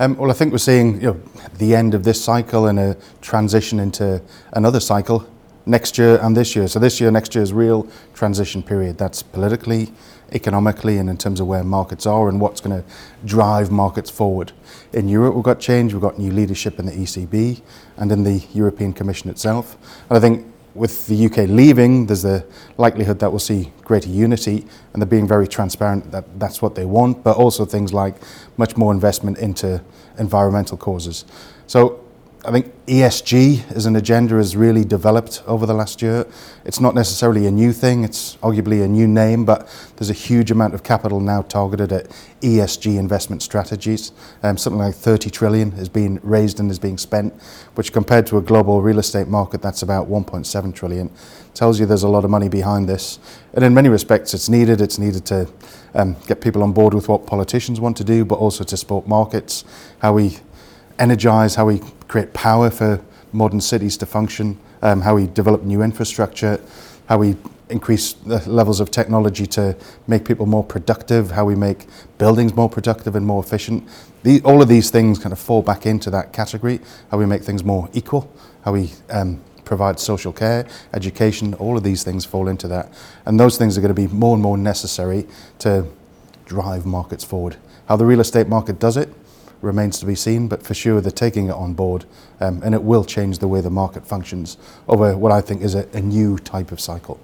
Um, well, I think we're seeing you know, the end of this cycle and a transition into another cycle next year and this year. So this year, next year is real transition period. That's politically, economically, and in terms of where markets are and what's going to drive markets forward. In Europe, we've got change. We've got new leadership in the ECB and in the European Commission itself. And I think with the UK leaving, there's the likelihood that we'll see greater unity and they're being very transparent that that's what they want, but also things like much more investment into environmental causes. So I think ESG as an agenda has really developed over the last year. It's not necessarily a new thing, it's arguably a new name, but there's a huge amount of capital now targeted at ESG investment strategies. Um, something like 30 trillion is being raised and is being spent, which compared to a global real estate market that's about 1.7 trillion, tells you there's a lot of money behind this. And in many respects, it's needed. It's needed to um, get people on board with what politicians want to do, but also to support markets, how we energize, how we create power for modern cities to function, um, how we develop new infrastructure, how we increase the levels of technology to make people more productive, how we make buildings more productive and more efficient. All of these things kind of fall back into that category, how we make things more equal, how we um, provide social care, education, all of these things fall into that. And those things are going to be more and more necessary to drive markets forward. How the real estate market does it remains to be seen, but for sure they're taking it on board um, and it will change the way the market functions over what I think is a, a new type of cycle.